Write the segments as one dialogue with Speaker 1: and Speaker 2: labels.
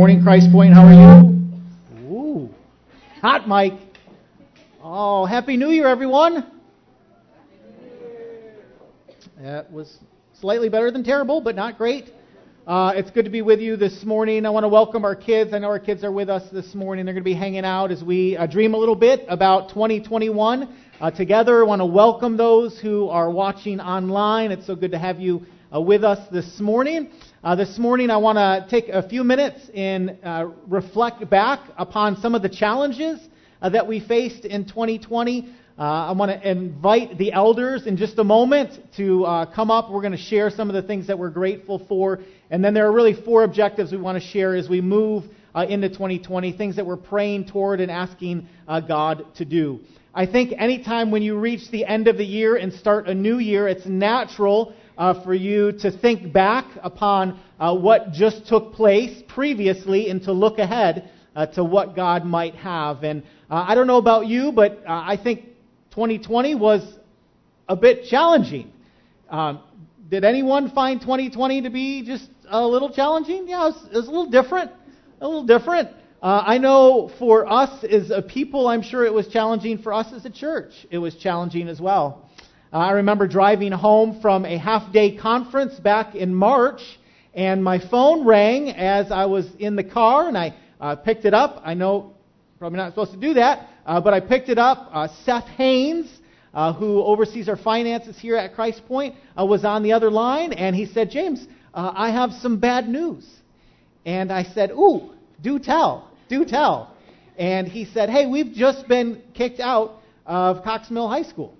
Speaker 1: Morning, Christ Point. How are you? Ooh, hot mic. Oh, Happy New Year, everyone. That was slightly better than terrible, but not great. Uh, it's good to be with you this morning. I want to welcome our kids. I know our kids are with us this morning. They're going to be hanging out as we uh, dream a little bit about 2021 uh, together. I want to welcome those who are watching online. It's so good to have you uh, with us this morning. Uh, this morning, I want to take a few minutes and uh, reflect back upon some of the challenges uh, that we faced in 2020. Uh, I want to invite the elders in just a moment to uh, come up. We're going to share some of the things that we're grateful for. And then there are really four objectives we want to share as we move uh, into 2020, things that we're praying toward and asking God to do. I think anytime when you reach the end of the year and start a new year, it's natural uh, for you to think back upon uh, what just took place previously and to look ahead uh, to what God might have. And uh, I don't know about you, but uh, I think 2020 was a bit challenging. Um, did anyone find 2020 to be just a little challenging? Yeah, it was, it was a little different. A little different. Uh, I know for us as a people, I'm sure it was challenging for us as a church. It was challenging as well. Uh, I remember driving home from a half day conference back in March, and my phone rang as I was in the car, and I uh, picked it up. I know probably not supposed to do that, uh, but I picked it up. Uh, Seth Haynes, uh, who oversees our finances here at Christ Point, uh, was on the other line, and he said, James, I have some bad news. And I said, Ooh, do tell, do tell. And he said, Hey, we've just been kicked out of Cox Mill High School.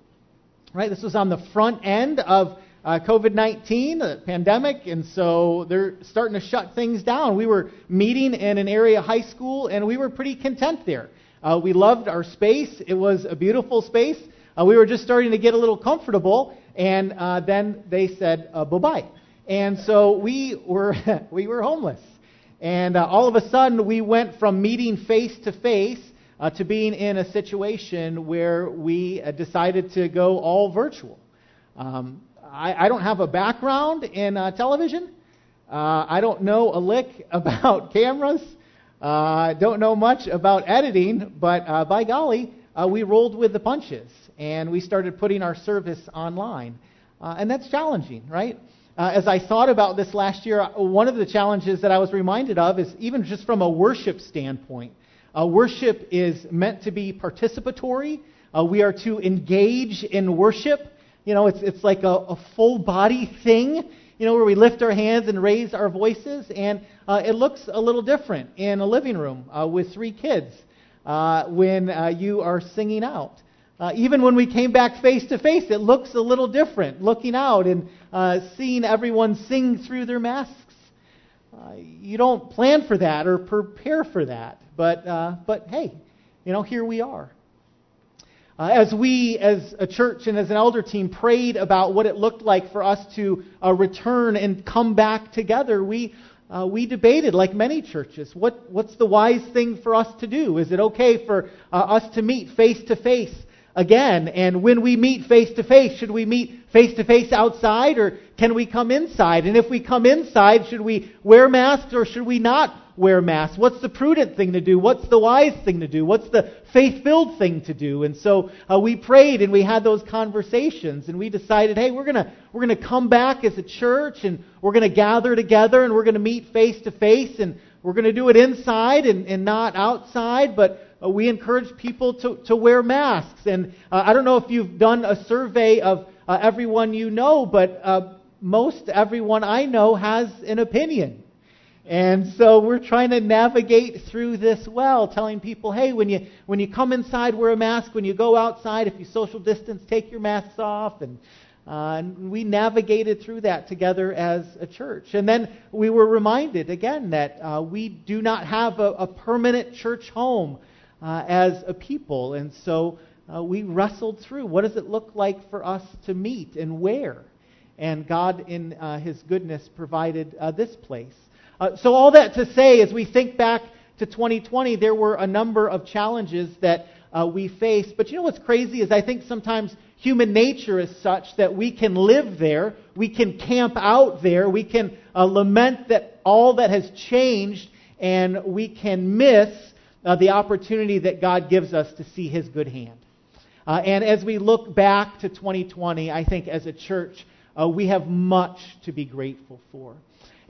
Speaker 1: Right? This was on the front end of uh, COVID 19, the pandemic, and so they're starting to shut things down. We were meeting in an area high school, and we were pretty content there. Uh, we loved our space, it was a beautiful space. Uh, we were just starting to get a little comfortable, and uh, then they said uh, bye bye. And so we were, we were homeless. And uh, all of a sudden, we went from meeting face to face uh, to being in a situation where we uh, decided to go all virtual. Um, I, I, don't have a background in uh, television. Uh, I don't know a lick about cameras. Uh, I don't know much about editing, but by golly, we rolled with the punches and we started putting our service online. and that's challenging, right? Uh, as I thought about this last year, one of the challenges that I was reminded of is even just from a worship standpoint. Uh, worship is meant to be participatory. Uh, we are to engage in worship. You know, it's, it's like a, a, full body thing, you know, where we lift our hands and raise our voices. And uh, it looks a little different in a living room uh, with three kids uh, when uh, you are singing out. even when we came back face to face, it looks a little different, looking out and seeing everyone sing through their masks. you don't plan for that or prepare for that. But, uh, but hey, you know, here we are. Uh, as we, as a church and as an elder team, prayed about what it looked like for us to uh, return and come back together, we, uh, we debated, like many churches, what, what's the wise thing for us to do? Is it okay for uh, us to meet face to face again? And when we meet face to face, should we meet face to face outside or can we come inside? And if we come inside, should we wear masks or should we not wear masks? What's the prudent thing to do? What's the wise thing to do? What's the faith filled thing to do? And so uh, we prayed and we had those conversations and we decided, hey, we're going to we're gonna come back as a church and we're going to gather together and we're going to meet face to face and we're going to do it inside and, and not outside, but uh, we encourage people to, to wear masks. And uh, I don't know if you've done a survey of uh, everyone you know, but uh, most everyone I know has an opinion. And so we're trying to navigate through this well, telling people, hey, when you when you come inside, wear a mask. When you go outside, if you social distance, take your masks off. And, uh, and we navigated through that together as a church. And then we were reminded again that uh, we do not have a, a permanent church home uh, as a people. And so uh, we wrestled through what does it look like for us to meet and where? And God, in uh, His goodness, provided uh, this place. Uh, so, all that to say, as we think back to 2020, there were a number of challenges that uh, we faced. But you know what's crazy is I think sometimes human nature is such that we can live there, we can camp out there, we can uh, lament that all that has changed and we can miss uh, the opportunity that God gives us to see His good hand. Uh, and as we look back to 2020, I think as a church, uh, we have much to be grateful for.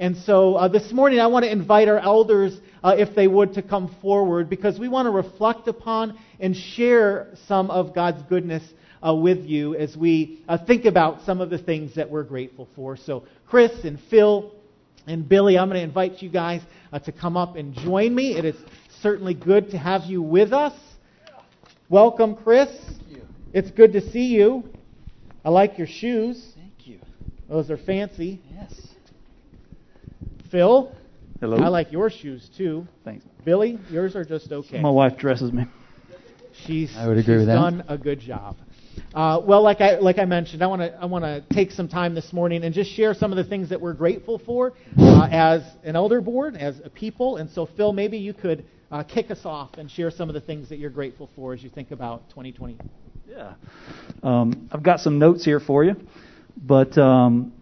Speaker 1: And so uh, this morning, I want to invite our elders, uh, if they would, to come forward because we want to reflect upon and share some of God's goodness uh, with you as we uh, think about some of the things that we're grateful for. So, Chris and Phil and Billy, I'm going to invite you guys uh, to come up and join me. It is certainly good to have you with us. Welcome, Chris. It's good to see you. I like your shoes.
Speaker 2: Thank you.
Speaker 1: Those are fancy.
Speaker 2: Yes.
Speaker 1: Phil,
Speaker 3: Hello.
Speaker 1: I like your shoes too.
Speaker 3: Thanks.
Speaker 1: Billy, yours are just okay.
Speaker 3: My wife dresses me.
Speaker 1: She's,
Speaker 2: I would agree
Speaker 1: she's
Speaker 2: with that.
Speaker 1: done a good job. Uh, well, like I like I mentioned, I want to I want to take some time this morning and just share some of the things that we're grateful for uh, as an elder board, as a people. And so, Phil, maybe you could uh, kick us off and share some of the things that you're grateful for as you think about 2020.
Speaker 3: Yeah. Um, I've got some notes here for you, but um,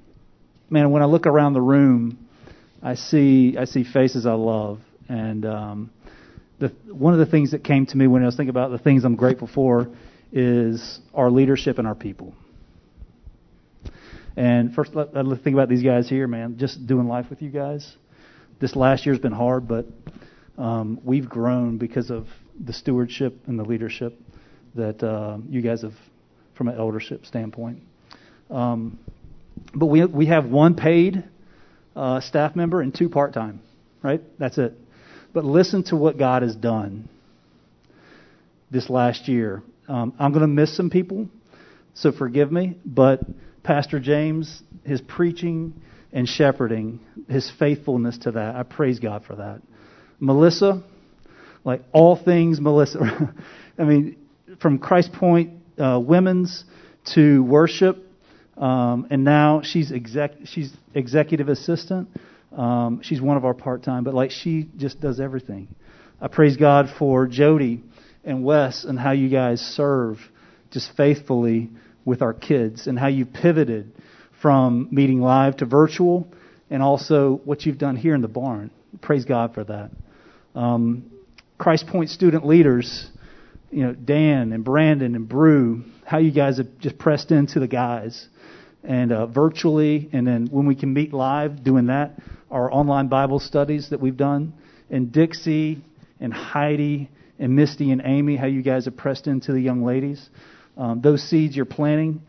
Speaker 3: man, when I look around the room, I see I see faces I love, and um, the one of the things that came to me when I was thinking about the things I'm grateful for is our leadership and our people. And first, let, let's think about these guys here, man. Just doing life with you guys. This last year's been hard, but um, we've grown because of the stewardship and the leadership that uh, you guys have from an eldership standpoint. Um, but we we have one paid uh, staff member and two part time, right? That's it. But listen to what God has done this last year. Um, I'm going to miss some people, so forgive me. But Pastor James, his preaching and shepherding, his faithfulness to that, I praise God for that. Melissa, like all things Melissa. I mean, from Christ Point uh, Women's to worship, um, and now she's exec she's executive assistant. Um, she's one of our part time, but like she just does everything. I praise God for Jody and Wes and how you guys serve just faithfully with our kids and how you pivoted from meeting live to virtual and also what you've done here in the barn. Praise God for that. Um, Christ Point student leaders, you know, Dan and Brandon and Brew, how you guys have just pressed into the guys and uh, virtually, and then when we can meet live, doing that. Our online Bible studies that we've done, and Dixie and Heidi and Misty and Amy, how you guys have pressed into the young ladies. Um, those seeds you're planting,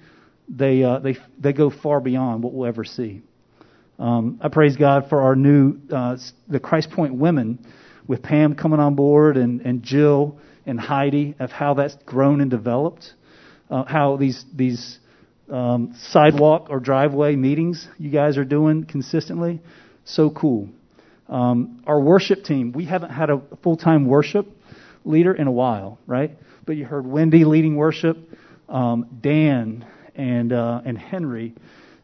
Speaker 3: they uh, they they go far beyond what we'll ever see. Um, I praise God for our new uh, the Christ Point women, with Pam coming on board and and Jill and Heidi of how that's grown and developed. Uh, how these these um, sidewalk or driveway meetings you guys are doing consistently. So cool. Um, our worship team, we haven't had a full time worship leader in a while, right? But you heard Wendy leading worship, um, Dan and uh, and Henry,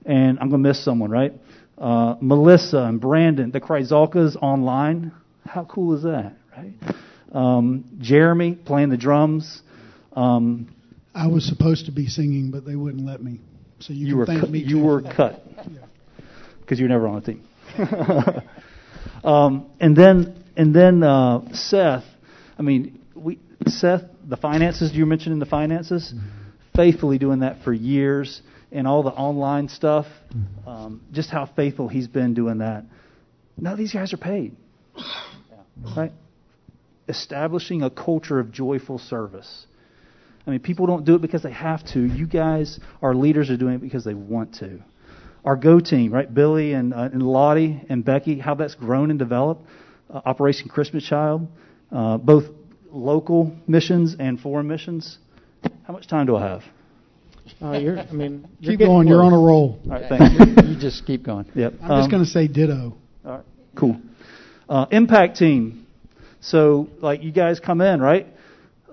Speaker 3: and I'm gonna miss someone, right? Uh, Melissa and Brandon, the Kryzalkas online. How cool is that, right? Um, Jeremy playing the drums. Um,
Speaker 4: I was supposed to be singing, but they wouldn't let me. So you,
Speaker 3: you
Speaker 4: can
Speaker 3: were
Speaker 4: thank
Speaker 3: cut,
Speaker 4: me
Speaker 3: you
Speaker 4: too
Speaker 3: were cut because you were never on the team. um, and then and then uh, Seth. I mean, we Seth, the finances you mentioned in the finances, faithfully doing that for years, and all the online stuff. Um, just how faithful he's been doing that. Now these guys are paid, right? Establishing a culture of joyful service. I mean, people don't do it because they have to. You guys, our leaders, are doing it because they want to. Our Go team, right? Billy and, uh, and Lottie and Becky, how that's grown and developed. Uh, Operation Christmas Child, uh, both local missions and foreign missions. How much time do I have?
Speaker 1: Uh, you're, I mean, you're
Speaker 4: Keep
Speaker 1: getting
Speaker 4: going. You're on a roll.
Speaker 3: All right, thanks.
Speaker 2: you just keep going.
Speaker 3: yep.
Speaker 4: I'm just
Speaker 3: um,
Speaker 4: going to say ditto.
Speaker 3: All right, cool. Uh, impact team. So, like, you guys come in, right?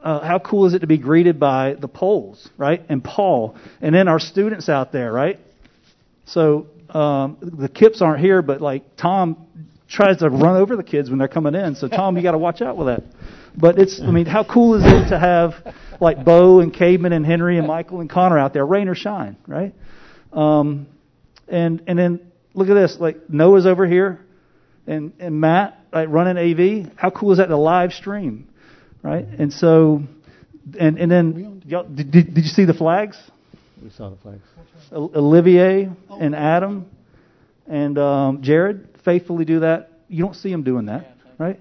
Speaker 3: Uh, how cool is it to be greeted by the Pohls, right? And Paul, and then our students out there, right? So um, the Kips aren't here, but like Tom tries to run over the kids when they're coming in. So Tom, you got to watch out with that. But it's, I mean, how cool is it to have like Bo and Caveman and Henry and Michael and Connor out there, rain or shine, right? Um, and and then look at this, like Noah's over here, and and Matt like running AV. How cool is that to live stream, right? And so, and and then y'all, did, did, you see the flags?
Speaker 1: We saw the flags.
Speaker 3: Olivier and Adam and um, Jared faithfully do that. You don't see them doing that, right?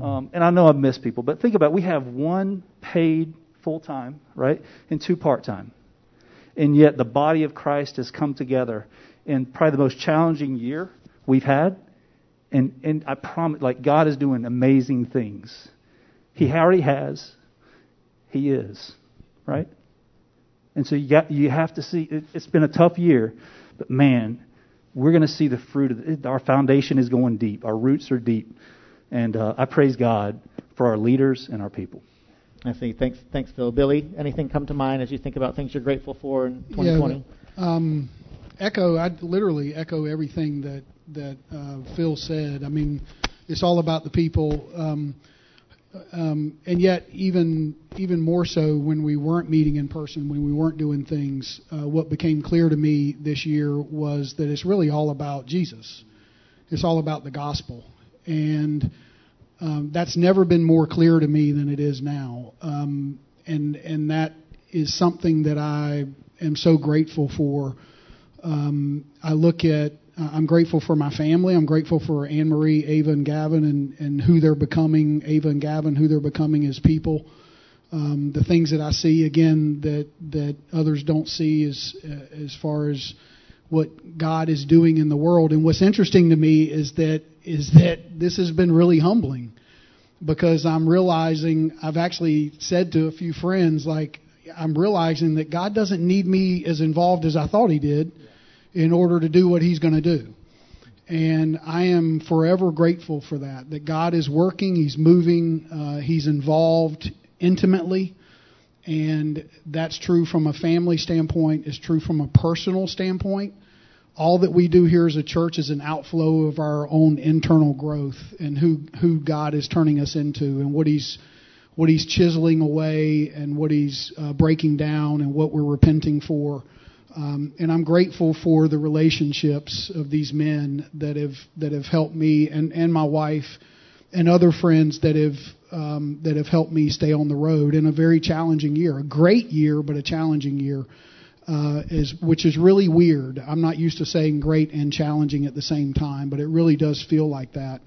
Speaker 3: Um, and I know I've missed people, but think about it. we have one paid full time, right, and two part time, and yet the body of Christ has come together in probably the most challenging year we've had, and and I promise, like God is doing amazing things. He already has. He is, right? And so you got you have to see. It, it's been a tough year, but man, we're going to see the fruit of it. Our foundation is going deep. Our roots are deep, and uh, I praise God for our leaders and our people.
Speaker 1: I see. Thanks, thanks, Phil. Billy, anything come to mind as you think about things you're grateful for in 2020?
Speaker 4: Yeah, um, echo. I literally echo everything that that uh, Phil said. I mean, it's all about the people. Um, um, and yet, even even more so when we weren't meeting in person, when we weren't doing things, uh, what became clear to me this year was that it's really all about Jesus. It's all about the gospel, and um, that's never been more clear to me than it is now. Um, and and that is something that I am so grateful for. Um, I look at I'm grateful for my family. I'm grateful for Anne Marie, Ava, and Gavin, and, and who they're becoming. Ava and Gavin, who they're becoming as people. Um, the things that I see again that that others don't see is uh, as far as what God is doing in the world. And what's interesting to me is that is that this has been really humbling because I'm realizing I've actually said to a few friends like I'm realizing that God doesn't need me as involved as I thought He did in order to do what He's going to do. And I am forever grateful for that. That God is working, He's moving, uh, He's involved intimately. And that's true from a family standpoint, it's true from a personal standpoint. All that we do here as a church is an outflow of our own internal growth and who, who God is turning us into and what He's what he's chiseling away and what he's uh, breaking down and what we're repenting for. Um, and I'm grateful for the relationships of these men that have that have helped me and, and my wife and other friends that have um, that have helped me stay on the road in a very challenging year, a great year, but a challenging year, uh, is which is really weird. I'm not used to saying great and challenging at the same time, but it really does feel like that.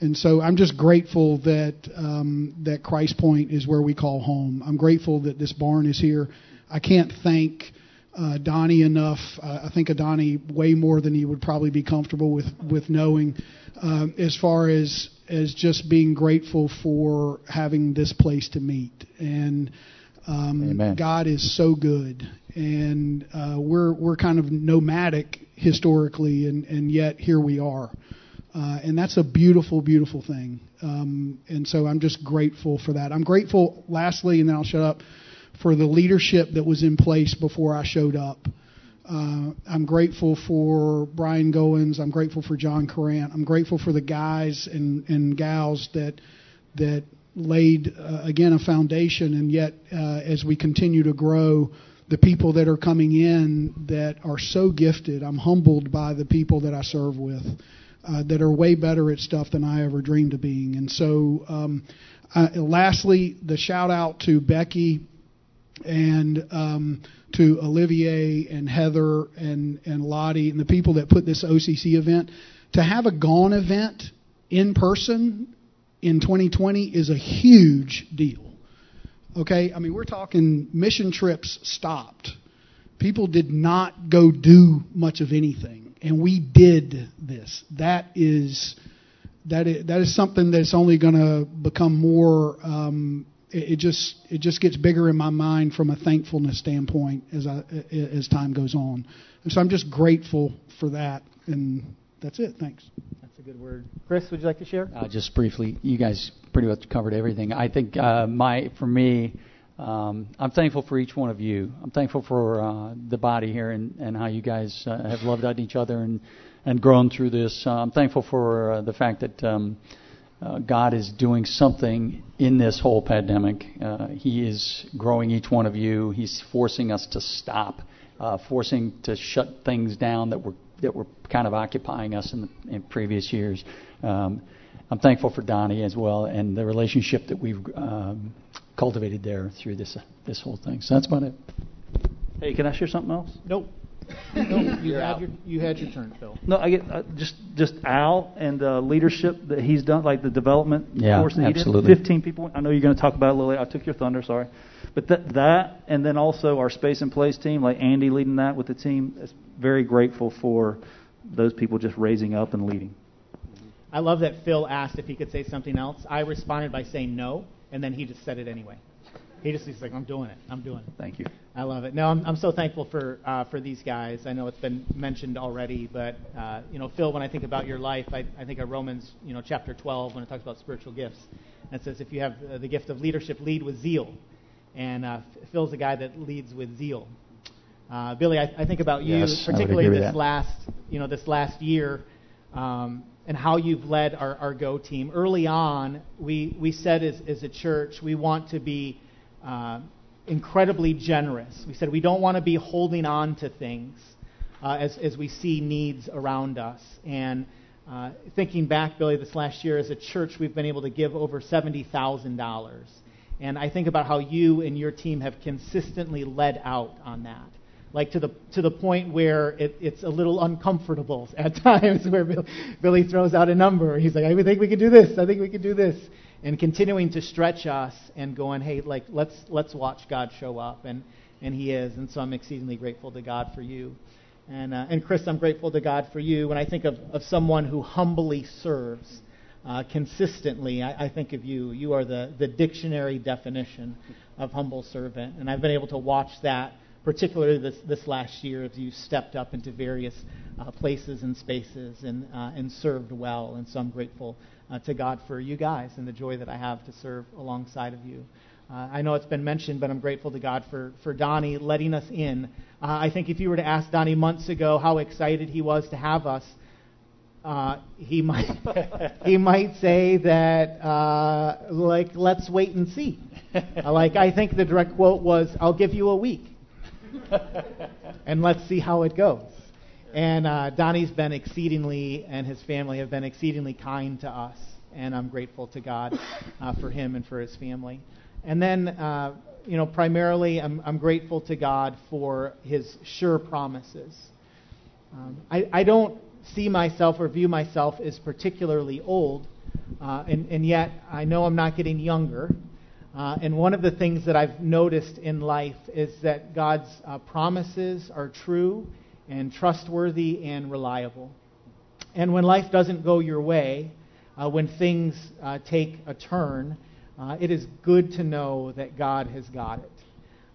Speaker 4: And so I'm just grateful that um, that Christ Point is where we call home. I'm grateful that this barn is here. I can't thank uh, Donnie enough. Uh, I think of Donnie way more than he would probably be comfortable with with knowing. Um, as far as as just being grateful for having this place to meet. And um, God is so good. And uh, we're we're kind of nomadic historically and and yet here we are. Uh, and that's a beautiful beautiful thing. Um, and so I'm just grateful for that. I'm grateful lastly and then I'll shut up for the leadership that was in place before I showed up. Uh, I'm grateful for Brian Goins. I'm grateful for John Corrant. I'm grateful for the guys and, and gals that that laid uh, again a foundation. And yet, uh, as we continue to grow, the people that are coming in that are so gifted. I'm humbled by the people that I serve with. Uh, that are way better at stuff than I ever dreamed of being. And so, um, lastly, the shout out to Becky and um, to Olivier and Heather and, and Lottie and the people that put this OCC event. To have a gone event in person in 2020 is a huge deal. Okay? I mean, we're talking mission trips stopped. People did not go do much of anything. And we did this. That is. That is, that is something that's only going to become more um, it, just it just gets bigger in my mind from a thankfulness standpoint as I as time goes on. And so I'm just grateful for that. And that's it. Thanks.
Speaker 1: That's a good word. Chris, would you like to share?
Speaker 2: Uh, just briefly, you guys pretty much covered everything. I think uh, my for me. Um, I'm thankful for each one of you. I'm thankful for uh, the body here and, and how you guys uh, have loved on each other and, and grown through this. Uh, I'm thankful for uh, the fact that um, uh, God is doing something in this whole pandemic. Uh, he is growing each one of you. He's forcing us to stop, uh, forcing to shut things down that were that were kind of occupying us in, the, in previous years. Um, I'm thankful for Donnie as well and the relationship that we've um, cultivated there through this this whole thing. So that's about it.
Speaker 3: Hey, can I share something else?
Speaker 1: Nope. Nope. You had your you had your turn, Phil.
Speaker 3: No, I get uh, just just Al and the leadership that he's done, like the development
Speaker 2: Yeah,
Speaker 3: course that he
Speaker 2: absolutely.
Speaker 3: did. Fifteen people. I know you're going to talk about it a little later. I took your thunder, sorry, but that that and then also our space and place team, like Andy leading that with the team. It's very grateful for those people just raising up and leading.
Speaker 1: I love that Phil asked if he could say something else. I responded by saying no, and then he just said it anyway. He just he's like, I'm doing it. I'm doing it.
Speaker 3: Thank you.
Speaker 1: I love it. No, I'm, I'm so thankful for uh, for these guys. I know it's been mentioned already, but uh, you know, Phil, when I think about your life, I, I think of Romans, you know, chapter 12 when it talks about spiritual gifts. And it says if you have uh, the gift of leadership, lead with zeal. And uh, Phil's a guy that leads with zeal. Uh, Billy, I, I think about you,
Speaker 2: Yes,
Speaker 1: particularly this
Speaker 2: that.
Speaker 1: last, you know, this last year, um, and how you've led our, our Go team. Early on, we we said as as a church we want to be uh, incredibly generous. We said we don't want to be holding on to things uh, as as we see needs around us. And uh, thinking back, Billy, this last year as a church, we've been able to give over seventy thousand dollars. And I think about how you and your team have consistently led out on that like to the to the point where it, it's a little uncomfortable at times where Bill, Billy throws out a number. He's like, I think we can do this. I think we can do this, and continuing to stretch us and going, hey, like let's let's watch God show up, and and He is, and so I'm exceedingly grateful to God for you, and uh, and Chris, I'm grateful to God for you. When I think of of someone who humbly serves. Uh, consistently, I, I think of you. You are the, the dictionary definition of humble servant. And I've been able to watch that particularly this, this last year as you stepped up into various uh, places and spaces and, uh, and served well. And so I'm grateful uh, to God for you guys and the joy that I have to serve alongside of you. Uh, I know it's been mentioned, but I'm grateful to God for, for Donnie letting us in. Uh, I think if you were to ask Donnie months ago how excited he was to have us, uh, he might he might say that uh, like let's wait and see. Uh, like I think the direct quote was, "I'll give you a week." and let's see how it goes. And uh, Donnie's been exceedingly, and his family have been exceedingly kind to us, and I'm grateful to God uh, for him and for his family. And then, uh, you know, primarily, I'm, I'm grateful to God for his sure promises. Um, I, I don't see myself or view myself as particularly old, uh, and, and yet I know I'm not getting younger. Uh, and one of the things that I've noticed in life is that God's uh, promises are true and trustworthy and reliable. And when life doesn't go your way, uh, when things uh, take a turn, uh, it is good to know that God has got it.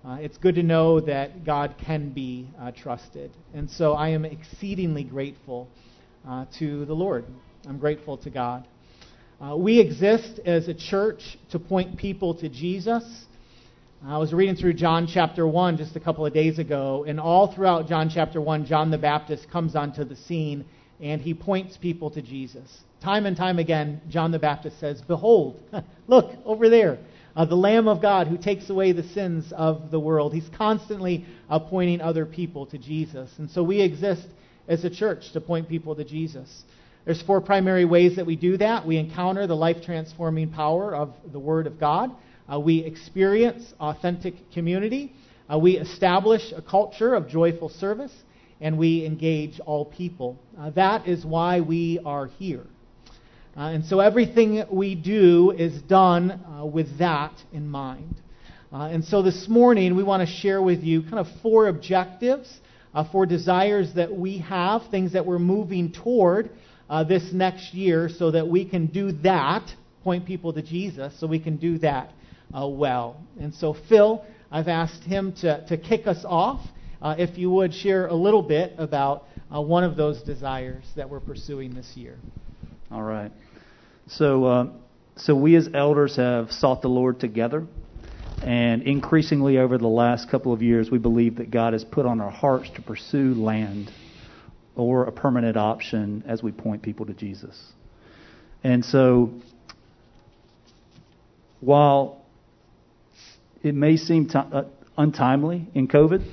Speaker 1: Uh, it's good to know that God can be trusted. And so I am exceedingly grateful to the Lord. I'm grateful to God. Uh, we exist as a church to point people to Jesus. I was reading through John chapter 1 just a couple of days ago, and all throughout John chapter 1, John the Baptist comes onto the scene and he points people to Jesus. Time and time again, John the Baptist says, Behold, look over there, uh, the Lamb of God who takes away the sins of the world. He's constantly uh, pointing other people to Jesus. And so we exist as a church to point people to Jesus. There's four primary ways that we do that. We encounter the life transforming power of the Word of God. Uh, we experience authentic community. Uh, we establish a culture of joyful service. And we engage all people. Uh, that is why we are here. Uh, and so everything we do is done uh, with that in mind. Uh, and so this morning we want to share with you kind of four objectives, four desires that we have, things that we're moving toward this next year so that we can do that, point people to Jesus, so we can do that uh, well. And so, Phil, I've asked him to, to kick us off. Uh, if you would share a little bit about uh, one of those desires that we're pursuing this year.
Speaker 3: All right. So, uh, so we as elders have sought the Lord together. And increasingly over the last couple of years, we believe that God has put on our hearts to pursue land or a permanent option as we point people to Jesus. And so, while it may seem t- uh, untimely in COVID,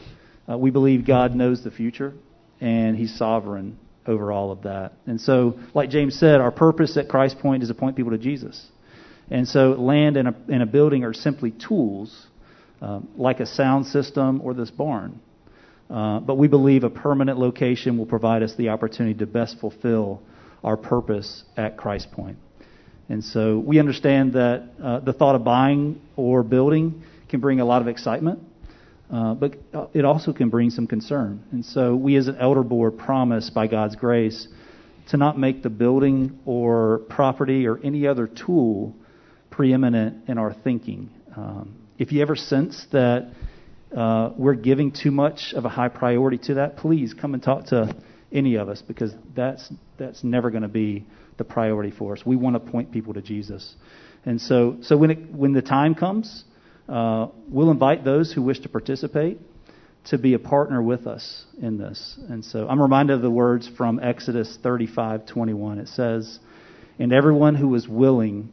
Speaker 3: uh, we believe God knows the future and He's sovereign over all of that. And so, like James said, our purpose at Christ Point is to point people to Jesus. And so, land and a, and a building are simply tools, um, like a sound system or this barn. Uh, but we believe a permanent location will provide us the opportunity to best fulfill our purpose at Christ Point. And so we understand that uh, the thought of buying or building can bring a lot of excitement, uh, but uh, it also can bring some concern. And so we, as an elder board, promise by God's grace to not make the building or property or any other tool preeminent in our thinking. Um, if you ever sense that uh, we're giving too much of a high priority to that, please come and talk to any of us because that's that's never going to be the priority for us. We want to point people to Jesus. And so, so when, it, when the time comes, uh, we'll invite those who wish to participate to be a partner with us in this. And so I'm reminded of the words from Exodus 35:21. It says, "And everyone who was willing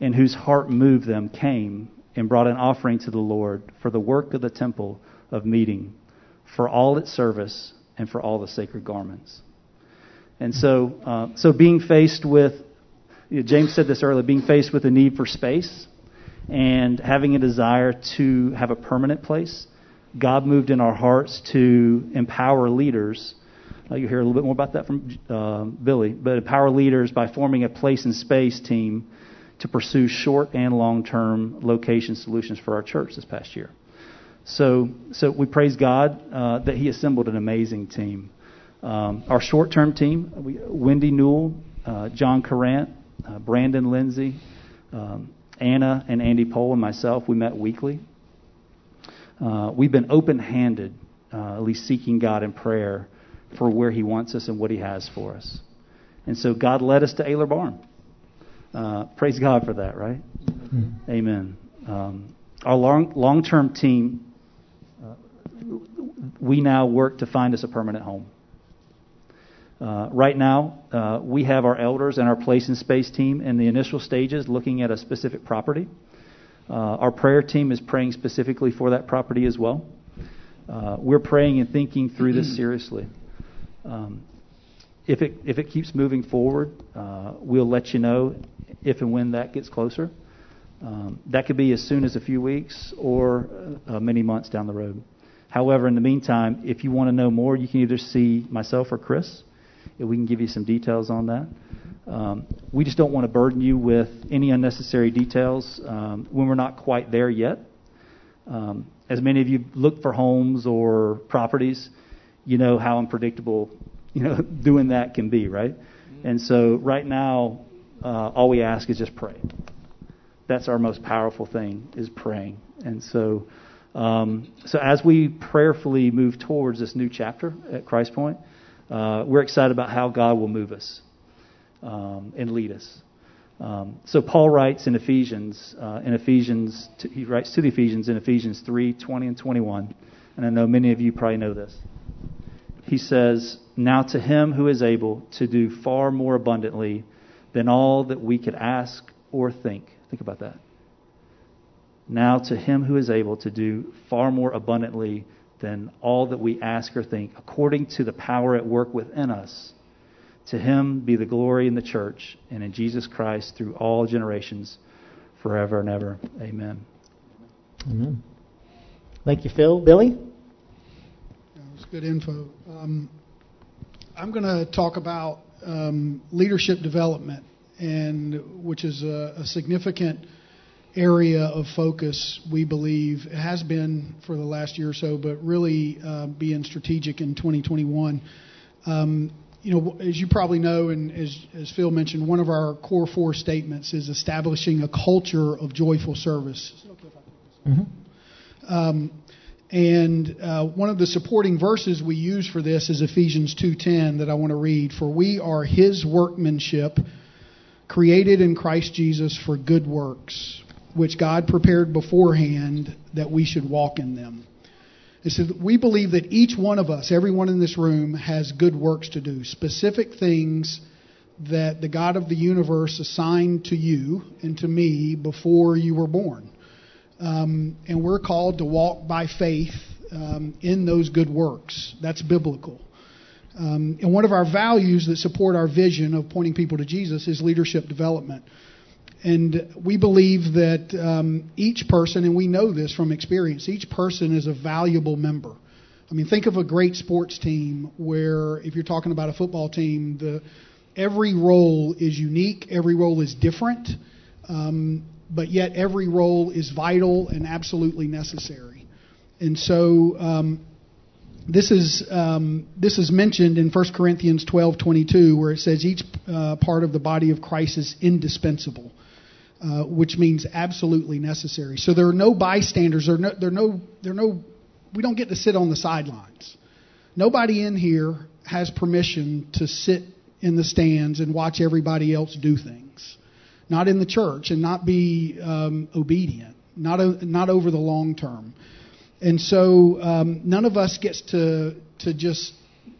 Speaker 3: and whose heart moved them came and brought an offering to the Lord for the work of the temple of meeting, for all its service, and for all the sacred garments." And so, uh, so being faced with, you know, James said this earlier, being faced with a need for space and having a desire to have a permanent place, God moved in our hearts to empower leaders. Uh, you'll hear a little bit more about that from uh, Billy, but empower leaders by forming a place and space team to pursue short and long term location solutions for our church this past year. So, so we praise God uh, that He assembled an amazing team. Um, our short term team, we, Wendy Newell, uh, John Carant, uh, Brandon Lindsay, um, Anna and Andy Pohl, and myself, we met weekly. Uh, we've been open handed, uh, at least seeking God in prayer for where He wants us and what He has for us. And so God led us to Ayler Barn. Uh, praise God for that, right? Mm-hmm. Amen. Um, our long term team, uh, we now work to find us a permanent home. Uh, right now, uh, we have our elders and our place and space team in the initial stages looking at a specific property. Uh, our prayer team is praying specifically for that property as well. Uh, we're praying and thinking through this seriously. Um, if it if it keeps moving forward, uh, we'll let you know if and when that gets closer. Um, that could be as soon as a few weeks or uh, many months down the road. However, in the meantime, if you want to know more, you can either see myself or Chris we can give you some details on that. Um, we just don't want to burden you with any unnecessary details um, when we're not quite there yet. Um, as many of you look for homes or properties, you know how unpredictable you know doing that can be, right? Mm-hmm. And so right now, uh, all we ask is just pray. That's our most powerful thing is praying. And so, um, so as we prayerfully move towards this new chapter at Christ Point, uh, we're excited about how God will move us um, and lead us. Um, so Paul writes in Ephesians, uh, in Ephesians, he writes to the Ephesians in Ephesians 3, 20 and 21, and I know many of you probably know this. He says, Now to him who is able to do far more abundantly than all that we could ask or think. Think about that. Now to him who is able to do far more abundantly than all that we ask or think, according to the power at work within us. To him be the glory in the church and in Jesus Christ through all generations, forever and ever. Amen.
Speaker 1: Amen. Thank you, Phil. Billy?
Speaker 4: That was good info. Um, I'm going to talk about um, leadership development, and which is a, a significant area of focus, we believe, has been for the last year or so, but really uh, being strategic in 2021. Um, you know, as you probably know, and as, as Phil mentioned, one of our core four statements is establishing a culture of joyful service. Mm-hmm. Um, and uh, one of the supporting verses we use for this is Ephesians 2:10 that I want to read. For we are His workmanship, created in Christ Jesus for good works, which God prepared beforehand that we should walk in them. It says, we believe that each one of us, everyone in this room, has good works to do, specific things that the God of the universe assigned to you and to me before you were born. Um, and we're called to walk by faith um, in those good works. That's biblical. Um, and one of our values that support our vision of pointing people to Jesus is leadership development. And we believe that um, each person, and we know this from experience, each person is a valuable member. I mean, think of a great sports team where, if you're talking about a football team, the every role is unique, every role is different, um, but yet every role is vital and absolutely necessary. And so, um, this is um, this is mentioned in 1 Corinthians 12:22, where it says each uh, part of the body of Christ is indispensable, uh, which means absolutely necessary. So there are no bystanders. There are no, there are no there are no we don't get to sit on the sidelines. Nobody in here has permission to sit in the stands and watch everybody else do things. Not in the church and not be um, obedient. Not not over the long term. And so um, none of us gets to to just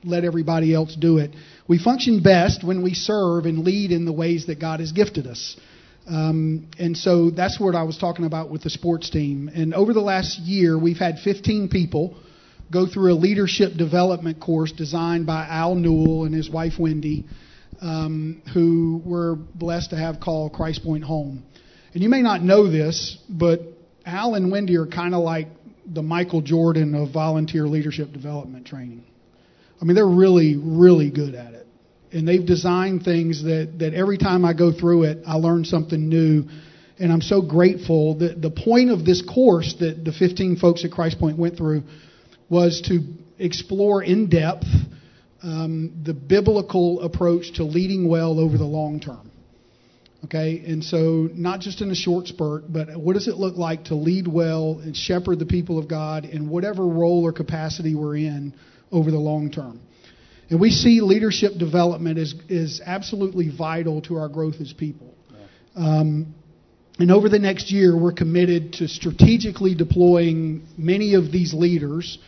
Speaker 4: let everybody else do it. We function best when we serve and lead in the ways that God has gifted us. Um, and so that's what I was talking about with the sports team. And over the last year, we've had 15 people go through a leadership development course designed by Al Newell and his wife Wendy, um, who we're blessed to have called Christ Point home. And you may not know this, but Al and Wendy are kind of like the Michael Jordan of volunteer leadership development training. I mean, they're really, really good at it. And they've designed things that, that every time I go through it, I learn something new. And I'm so grateful that the point of this course that the 15 folks at Christ Point went through was to explore in depth um, the biblical approach to leading well over the long term. Okay, and so not just in a short spurt, but what does it look like to lead well and shepherd the people of God in whatever role or capacity we're in over the long term? And we see leadership development as is absolutely vital to our growth as people. Um, and over the next year, we're committed to strategically deploying many of these leaders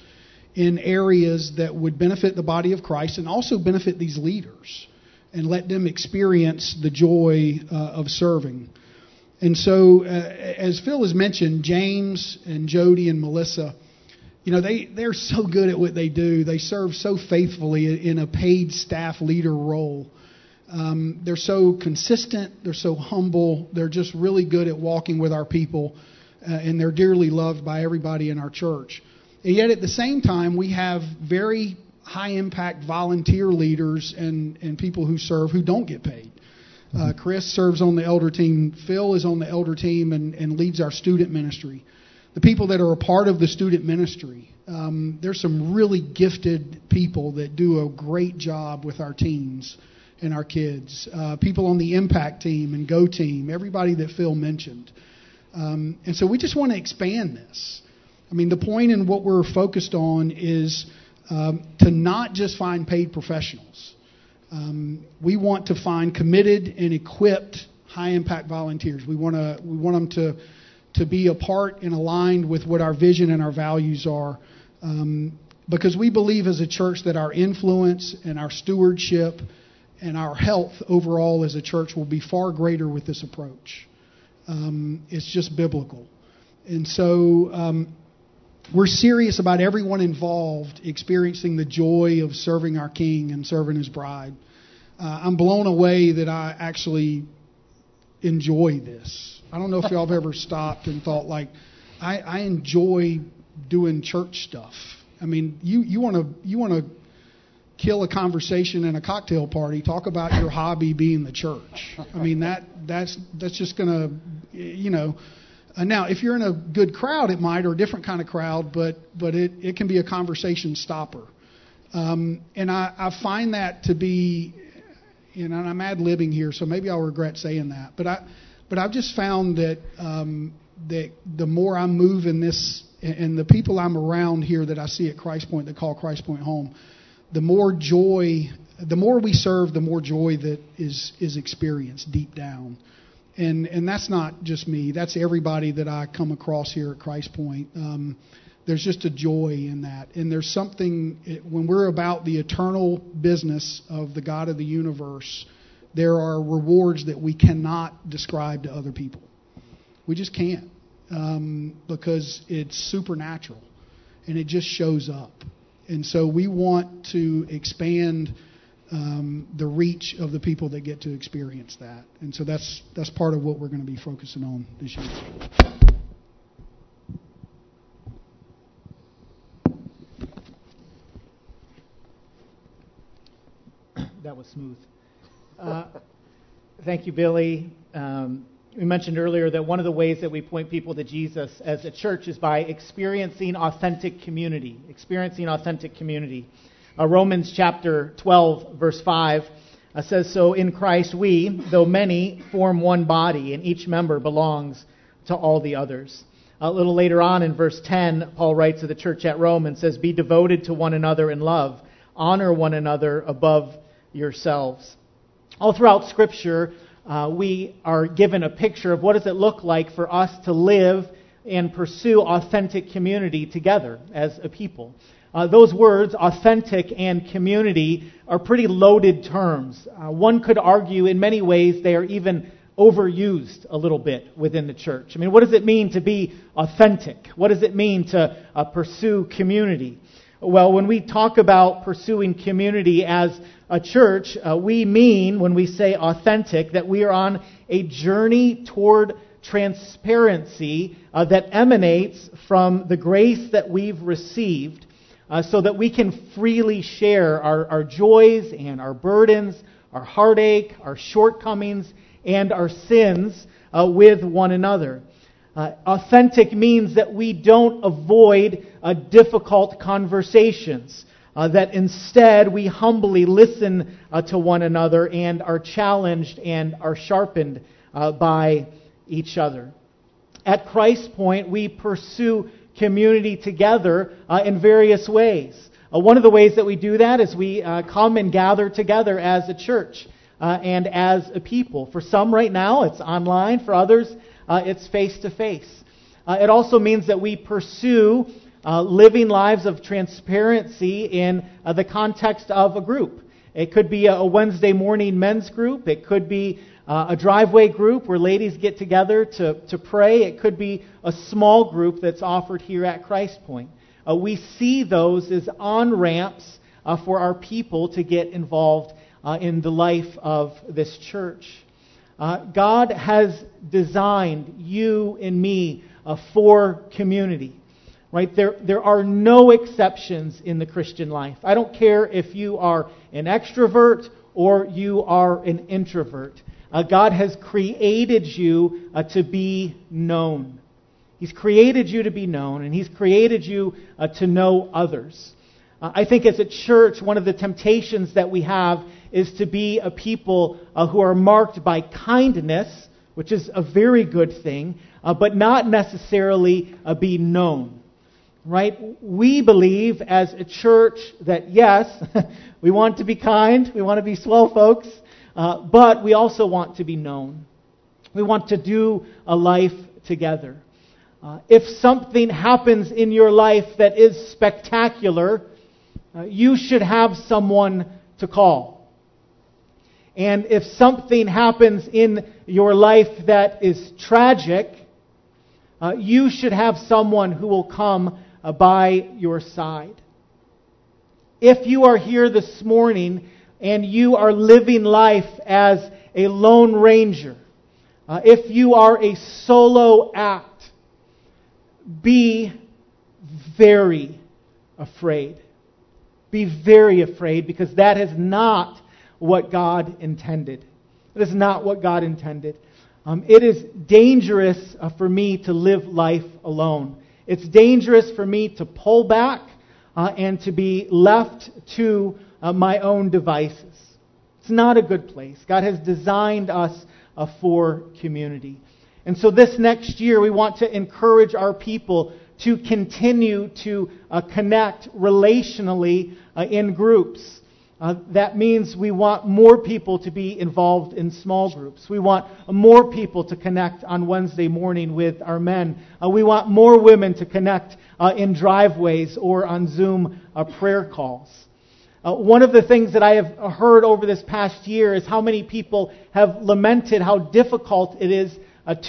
Speaker 4: in areas that would benefit the body of Christ and also benefit these leaders and let them experience the joy uh, of serving. And so, uh, as Phil has mentioned, James and Jody and Melissa, you know, they, they're so good at what they do. They serve so faithfully in a paid staff leader role. Um, they're so consistent. They're so humble. They're just really good at walking with our people, uh, and they're dearly loved by everybody in our church. And yet, at the same time, we have very high impact volunteer leaders and, and people who serve who don't get paid. Uh. Chris serves on the elder team. Phil is on the elder team and, and leads our student ministry. The people that are a part of the student ministry, um, there's some really gifted people that do a great job with our teens and our kids. Uh, people on the impact team and go team, everybody that Phil mentioned. Um, and so we just want to expand this. I mean, the point in what we're focused on is um, to not just find paid professionals. Um, we want to find committed and equipped high impact volunteers. We want to we want them to to be a part and aligned with what our vision and our values are. Um, because we believe as a church that our influence and our stewardship and our health overall as a church will be far greater with this approach. Um, it's just biblical. And so um, we're serious about everyone involved experiencing the joy of serving our King and serving His bride. Uh, I'm blown away that I actually enjoy this. I don't know if y'all have ever stopped and thought like, I, I enjoy doing church stuff. I mean, you you want to you want to kill a conversation in a cocktail party. Talk about your hobby being the church. I mean that that's that's just gonna you know uh, now, if you're in a good crowd, it might, or a different kind of crowd, but but it, it can be a conversation stopper. Um, and I, I find that to be, you know, and I'm ad libbing here, so maybe I'll regret saying that. But I, but I've just found that um, that the more I move in this, and the people I'm around here that I see at Christ Point that call Christ Point home, the more joy, the more we serve, the more joy that is is experienced deep down and and that's not just me. That's everybody that I come across here at Christ Point. Um, there's just a joy in that, and there's something when we're about the eternal business of the God of the universe. There are rewards that we cannot describe to other people. We just can't um, because it's supernatural, and it just shows up. And so we want to expand um, the reach of the people that get to experience that. And so that's that's part of what we're going to be focusing on this year.
Speaker 1: That was smooth. Uh, thank you, Billy. Um, we mentioned earlier that one of the ways that we point people to Jesus as a church is by experiencing authentic community. Experiencing authentic community. Uh, Romans chapter 12, verse 5 uh, says, So in Christ we, though many, form one body, and each member belongs to all the others. A little later on in verse 10, Paul writes to the church at Rome and says, Be devoted to one another in love, honor one another above yourselves. All throughout Scripture, uh, we are given a picture of what does it look like for us to live and pursue authentic community together as a people. Uh, those words, authentic and community, are pretty loaded terms. Uh, one could argue in many ways they are even overused a little bit within the church. I mean, what does it mean to be authentic? What does it mean to uh, pursue community? Well, when we talk about pursuing community as a church, uh, we mean, when we say authentic, that we are on a journey toward transparency uh, that emanates from the grace that we've received uh, so that we can freely share our, our joys and our burdens, our heartache, our shortcomings, and our sins uh, with one another. Uh, authentic means that we don't avoid uh, difficult conversations. Uh, that instead we humbly listen uh, to one another and are challenged and are sharpened uh, by each other. At Christ Point, we pursue community together uh, in various ways. Uh, one of the ways that we do that is we come and gather together as a church and as a people. For some right now, it's online. For others, it's face to face. It also means that we pursue uh, living lives of transparency in uh, the context of a group. It could be a Wednesday morning men's group. It could be uh, a driveway group where ladies get together to, to pray. It could be a small group that's offered here at Christ Point. Uh, we see those as on ramps uh, for our people to get involved uh, in the life of this church. God has designed you and me for community. Right? There, there are no exceptions in the Christian life. I don't care if you are an extrovert or you are an introvert. Uh, God has created you uh, to be known. He's created you to be known, and He's created you uh, to know others. Uh, I think as a church, one of the temptations that we have is to be a people uh, who are marked by kindness, which is a very good thing, uh, but not necessarily be known right? We believe as a church that yes, we want to be kind, we want to be swell folks, uh, but we also want to be known. We want to do a life together. Uh, if something happens in your life that is spectacular, uh, you should have someone to call. And if something happens in your life that is tragic, uh, you should have someone who will come uh, by your side. If you are here this morning and you are living life as a lone ranger, uh, if you are a solo act, be very afraid. Be very afraid because that is not what God intended. That is not what God intended. Um, it is dangerous uh, for me to live life alone. It's dangerous for me to pull back uh, and to be left to uh, my own devices. It's not a good place. God has designed us uh, for community. And so this next year, we want to encourage our people to continue to uh, connect relationally uh, in groups. Uh, that means we want more people to be involved in small groups. We want more people to connect on Wednesday morning with our men. Uh, we want more women to connect uh, in driveways or on Zoom uh, prayer calls. Uh, one of the things that I have heard over this past year is how many people have lamented how difficult it is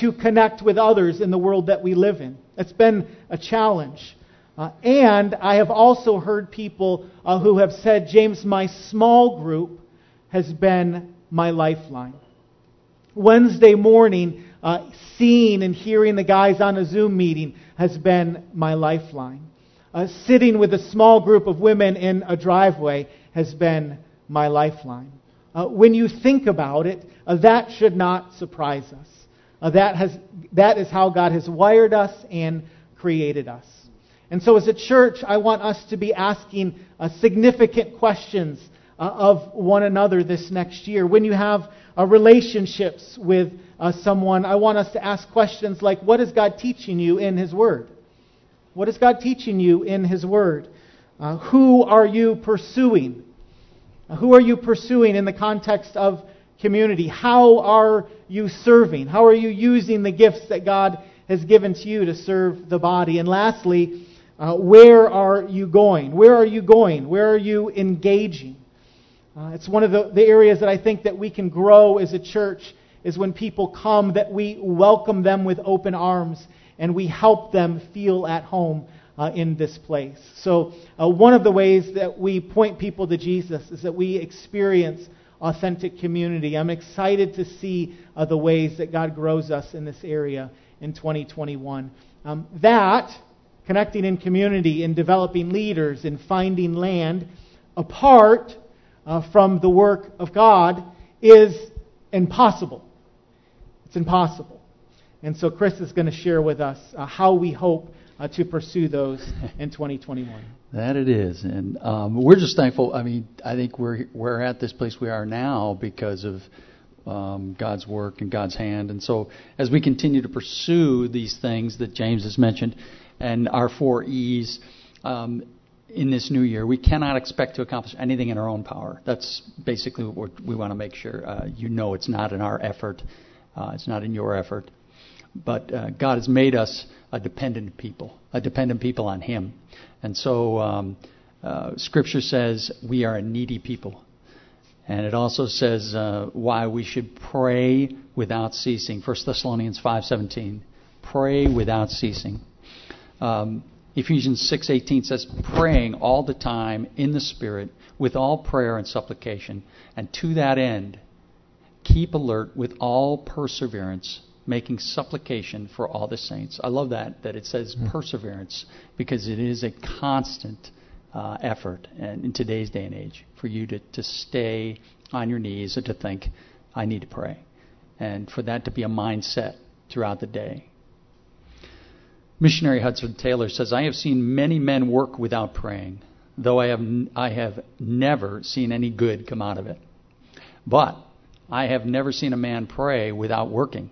Speaker 1: to connect with others in the world that we live in. It's been a challenge. Uh, and I have also heard people uh, who have said, James, my small group has been my lifeline. Wednesday morning, uh, seeing and hearing the guys on a Zoom meeting has been my lifeline. Uh, sitting with a small group of women in a driveway has been my lifeline. Uh, when you think about it, uh, that should not surprise us. That, has, that is how God has wired us and created us. And so, as a church, I want us to be asking uh, significant questions uh, of one another this next year. When you have uh, relationships with uh, someone, I want us to ask questions like What is God teaching you in His Word? What is God teaching you in His Word? Uh, who are you pursuing? Uh, who are you pursuing in the context of community? How are you serving? How are you using the gifts that God has given to you to serve the body? And lastly, uh, where are you going? Where are you going? Where are you engaging? Uh, it's one of the, the areas that I think that we can grow as a church is when people come that we welcome them with open arms and we help them feel at home uh, in this place. So, uh, one of the ways that we point people to Jesus is that we experience authentic community. I'm excited to see uh, the ways that God grows us in this area in 2021. Um, that, connecting in community, in developing leaders, in finding land, apart uh, from the work of God is impossible. It's impossible. And so Chris is going to share with us uh, how we hope uh, to pursue those in 2021.
Speaker 2: That it is, and um, we're just thankful. I mean, I think we're we're at this place we are now because of um, God's work and God's hand. And so, as we continue to pursue these things that James has mentioned, and our four E's, um, in this new year. We cannot expect to accomplish anything in our own power. That's basically what we want to make sure uh, you know. It's not in our effort. Uh, it's not in your effort. But uh, God has made us a dependent people, a dependent people on Him. And so um, uh, Scripture says we are a needy people. And it also says uh, why we should pray without ceasing. 1 Thessalonians 5.17. Pray without ceasing. Um, Ephesians 6:18 says praying all the time in the spirit with all prayer and supplication and to that end keep alert with all perseverance making supplication for all the saints. I love that that it says mm-hmm. perseverance because it is a constant uh, effort and in today's day and age for you to, to stay on your knees and to think I need to pray and for that to be a mindset throughout the day Missionary Hudson Taylor says, I have seen many men work without praying, though I have, I have never seen any good come out of it. But I have never seen a man pray without working.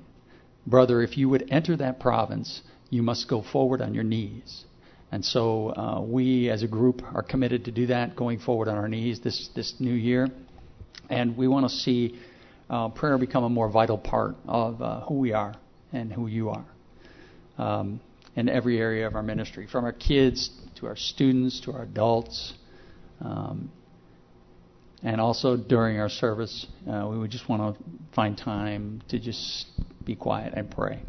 Speaker 2: Brother, if you would enter that province, you must go forward on your knees. And so uh, we as a group are committed to do that going forward on our knees this, this new year. And we want to see uh, prayer become a more vital part of uh, who we are and who you are. Um, in every area of our ministry, from our kids to our students to our adults. Um, and also during our service, uh, we would just want to find time to just be quiet and pray.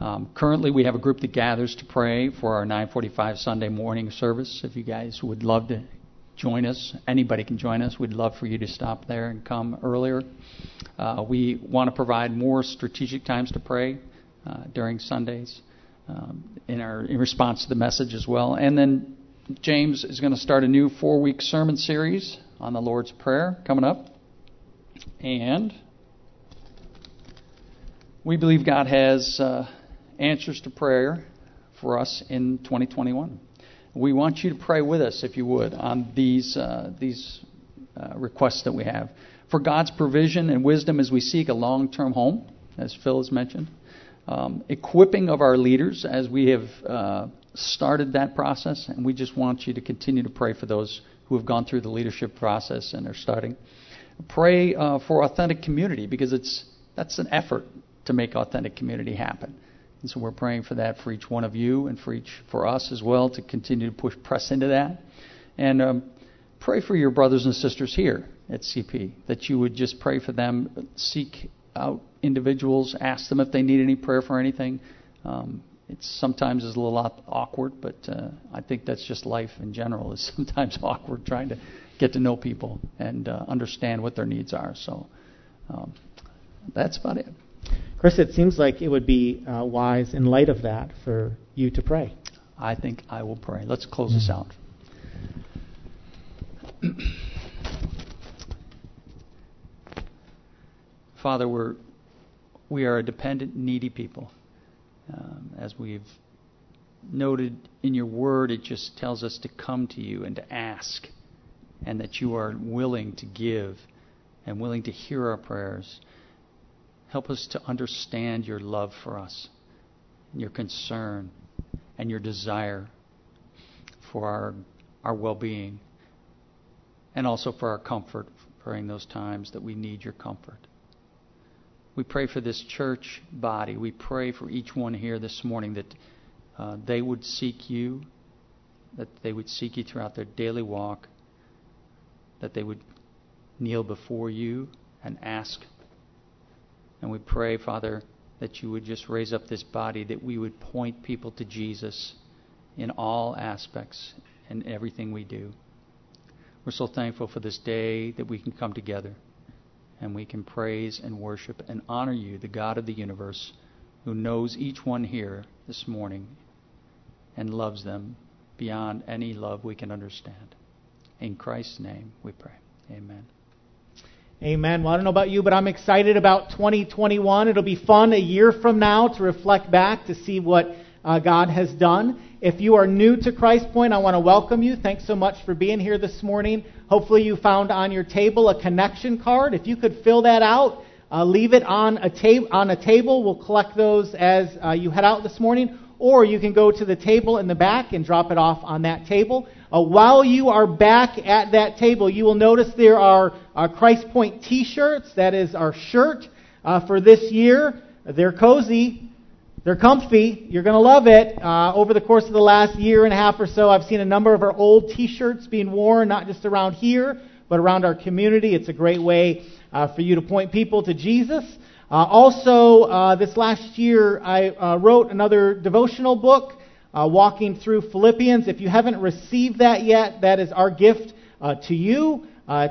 Speaker 2: Um, currently, we have a group that gathers to pray for our 9:45 Sunday morning service. If you guys would love to join us, anybody can join us. We'd love for you to stop there and come earlier. Uh, we want to provide more strategic times to pray uh, during Sundays um, in our in response to the message as well. And then James is going to start a new four week sermon series on the Lord's Prayer coming up. And we believe God has uh, answers to prayer for us in 2021. We want you to pray with us, if you would, on these uh, these uh, requests that we have for God's provision and wisdom as we seek a long-term home, as Phil has mentioned um, equipping of our leaders as we have uh, started that process, and we just want you to continue to pray for those who have gone through the leadership process and are starting. Pray uh, for authentic community because it's that's an effort to make authentic community happen. And so we're praying for that for each one of you and for each for us as well to continue to push press into that. And um, pray for your brothers and sisters here at CP that you would just pray for them, seek out individuals, ask them if they need any prayer for anything. Um, it's sometimes is a little awkward, but uh, I think that's just life in general. Is sometimes awkward trying to get to know people and uh, understand what their needs are. So um, that's about it.
Speaker 1: Chris, it seems like it would be uh, wise in light of that for you to pray.
Speaker 2: I think I will pray. Let's close this out. Father, we're we are a dependent, needy people. Um, as we've noted in your word, it just tells us to come to you and to ask, and that you are willing to give and willing to hear our prayers. Help us to understand your love for us, your concern, and your desire for our, our well being, and also for our comfort during those times that we need your comfort. We pray for this church body. We pray for each one here this morning that uh, they would seek you, that they would seek you throughout their daily walk, that they would kneel before you and ask. And we pray, Father, that you would just raise up this body, that we would point people to Jesus in all aspects and everything we do. We're so thankful for this day that we can come together and we can praise and worship and honor you, the God of the universe, who knows each one here this morning and loves them beyond any love we can understand. In Christ's name we pray. Amen.
Speaker 1: Amen. Well, I don't know about you, but I'm excited about 2021. It'll be fun a year from now to reflect back to see what uh, God has done. If you are new to Christ Point, I want to welcome you. Thanks so much for being here this morning. Hopefully, you found on your table a connection card. If you could fill that out, uh, leave it on a, tab- on a table. We'll collect those as uh, you head out this morning. Or you can go to the table in the back and drop it off on that table. Uh, while you are back at that table, you will notice there are uh, Christ Point t shirts. That is our shirt uh, for this year. They're cozy. They're comfy. You're going to love it. Uh, over the course of the last year and a half or so, I've seen a number of our old T-shirts being worn, not just around here, but around our community. It's a great way uh, for you to point people to Jesus. Uh, also, uh, this last year, I uh, wrote another devotional book, uh, walking through Philippians. If you haven't received that yet, that is our gift to you.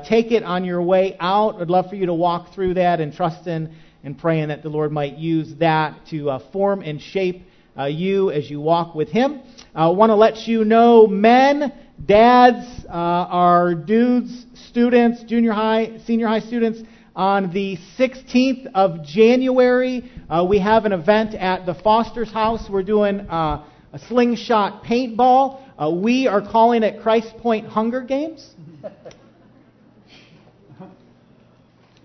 Speaker 1: take it on your way out. I'd love for you to walk through that and trust in and praying that the Lord might use that to uh, form and shape uh, you as you walk with Him. I want to let you know, men, dads, uh, our dudes, students, junior high, senior high students, on the 16th of January, uh, we have an event at the Foster's house. We're doing uh, a slingshot paintball. Uh, we are calling it Christ Point Hunger Games.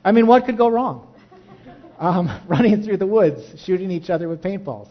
Speaker 1: I mean, what could go wrong? Um, running through the woods, shooting each other with paintballs.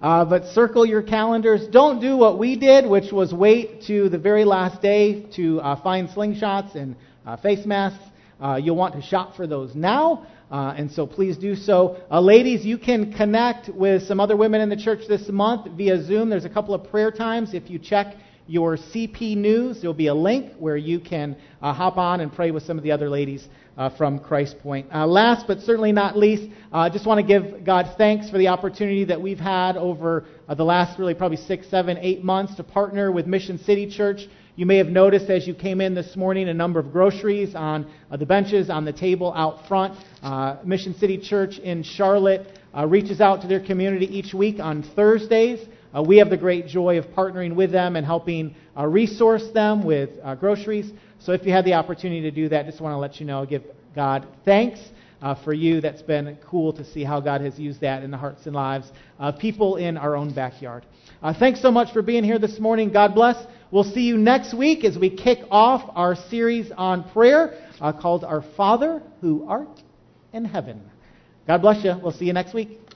Speaker 1: Uh, but circle your calendars. Don't do what we did, which was wait to the very last day to uh, find slingshots and uh, face masks. Uh, you'll want to shop for those now, uh, and so please do so. Uh, ladies, you can connect with some other women in the church this month via Zoom. There's a couple of prayer times. If you check your CP News, there'll be a link where you can hop on and pray with some of the other ladies uh, from Christ Point. Uh, last but certainly not least, uh, I just want to give God thanks for the opportunity that we've had over uh, the last really probably six, seven, eight months to partner with Mission City Church. You may have noticed as you came in this morning a number of groceries on uh, the benches, on the table out front. Uh, Mission City Church in Charlotte reaches out to their community each week on Thursdays. Uh, we have the great joy of partnering with them and helping uh, resource them with uh, groceries. So if you had the opportunity to do that, just want to let you know, give God thanks. Uh, for you, that's been cool to see how God has used that in the hearts and lives of people in our own backyard. Uh, thanks so much for being here this morning. God bless. We'll see you next week as we kick off our series on prayer uh, called Our Father Who Art in Heaven. God bless you. We'll see you next week.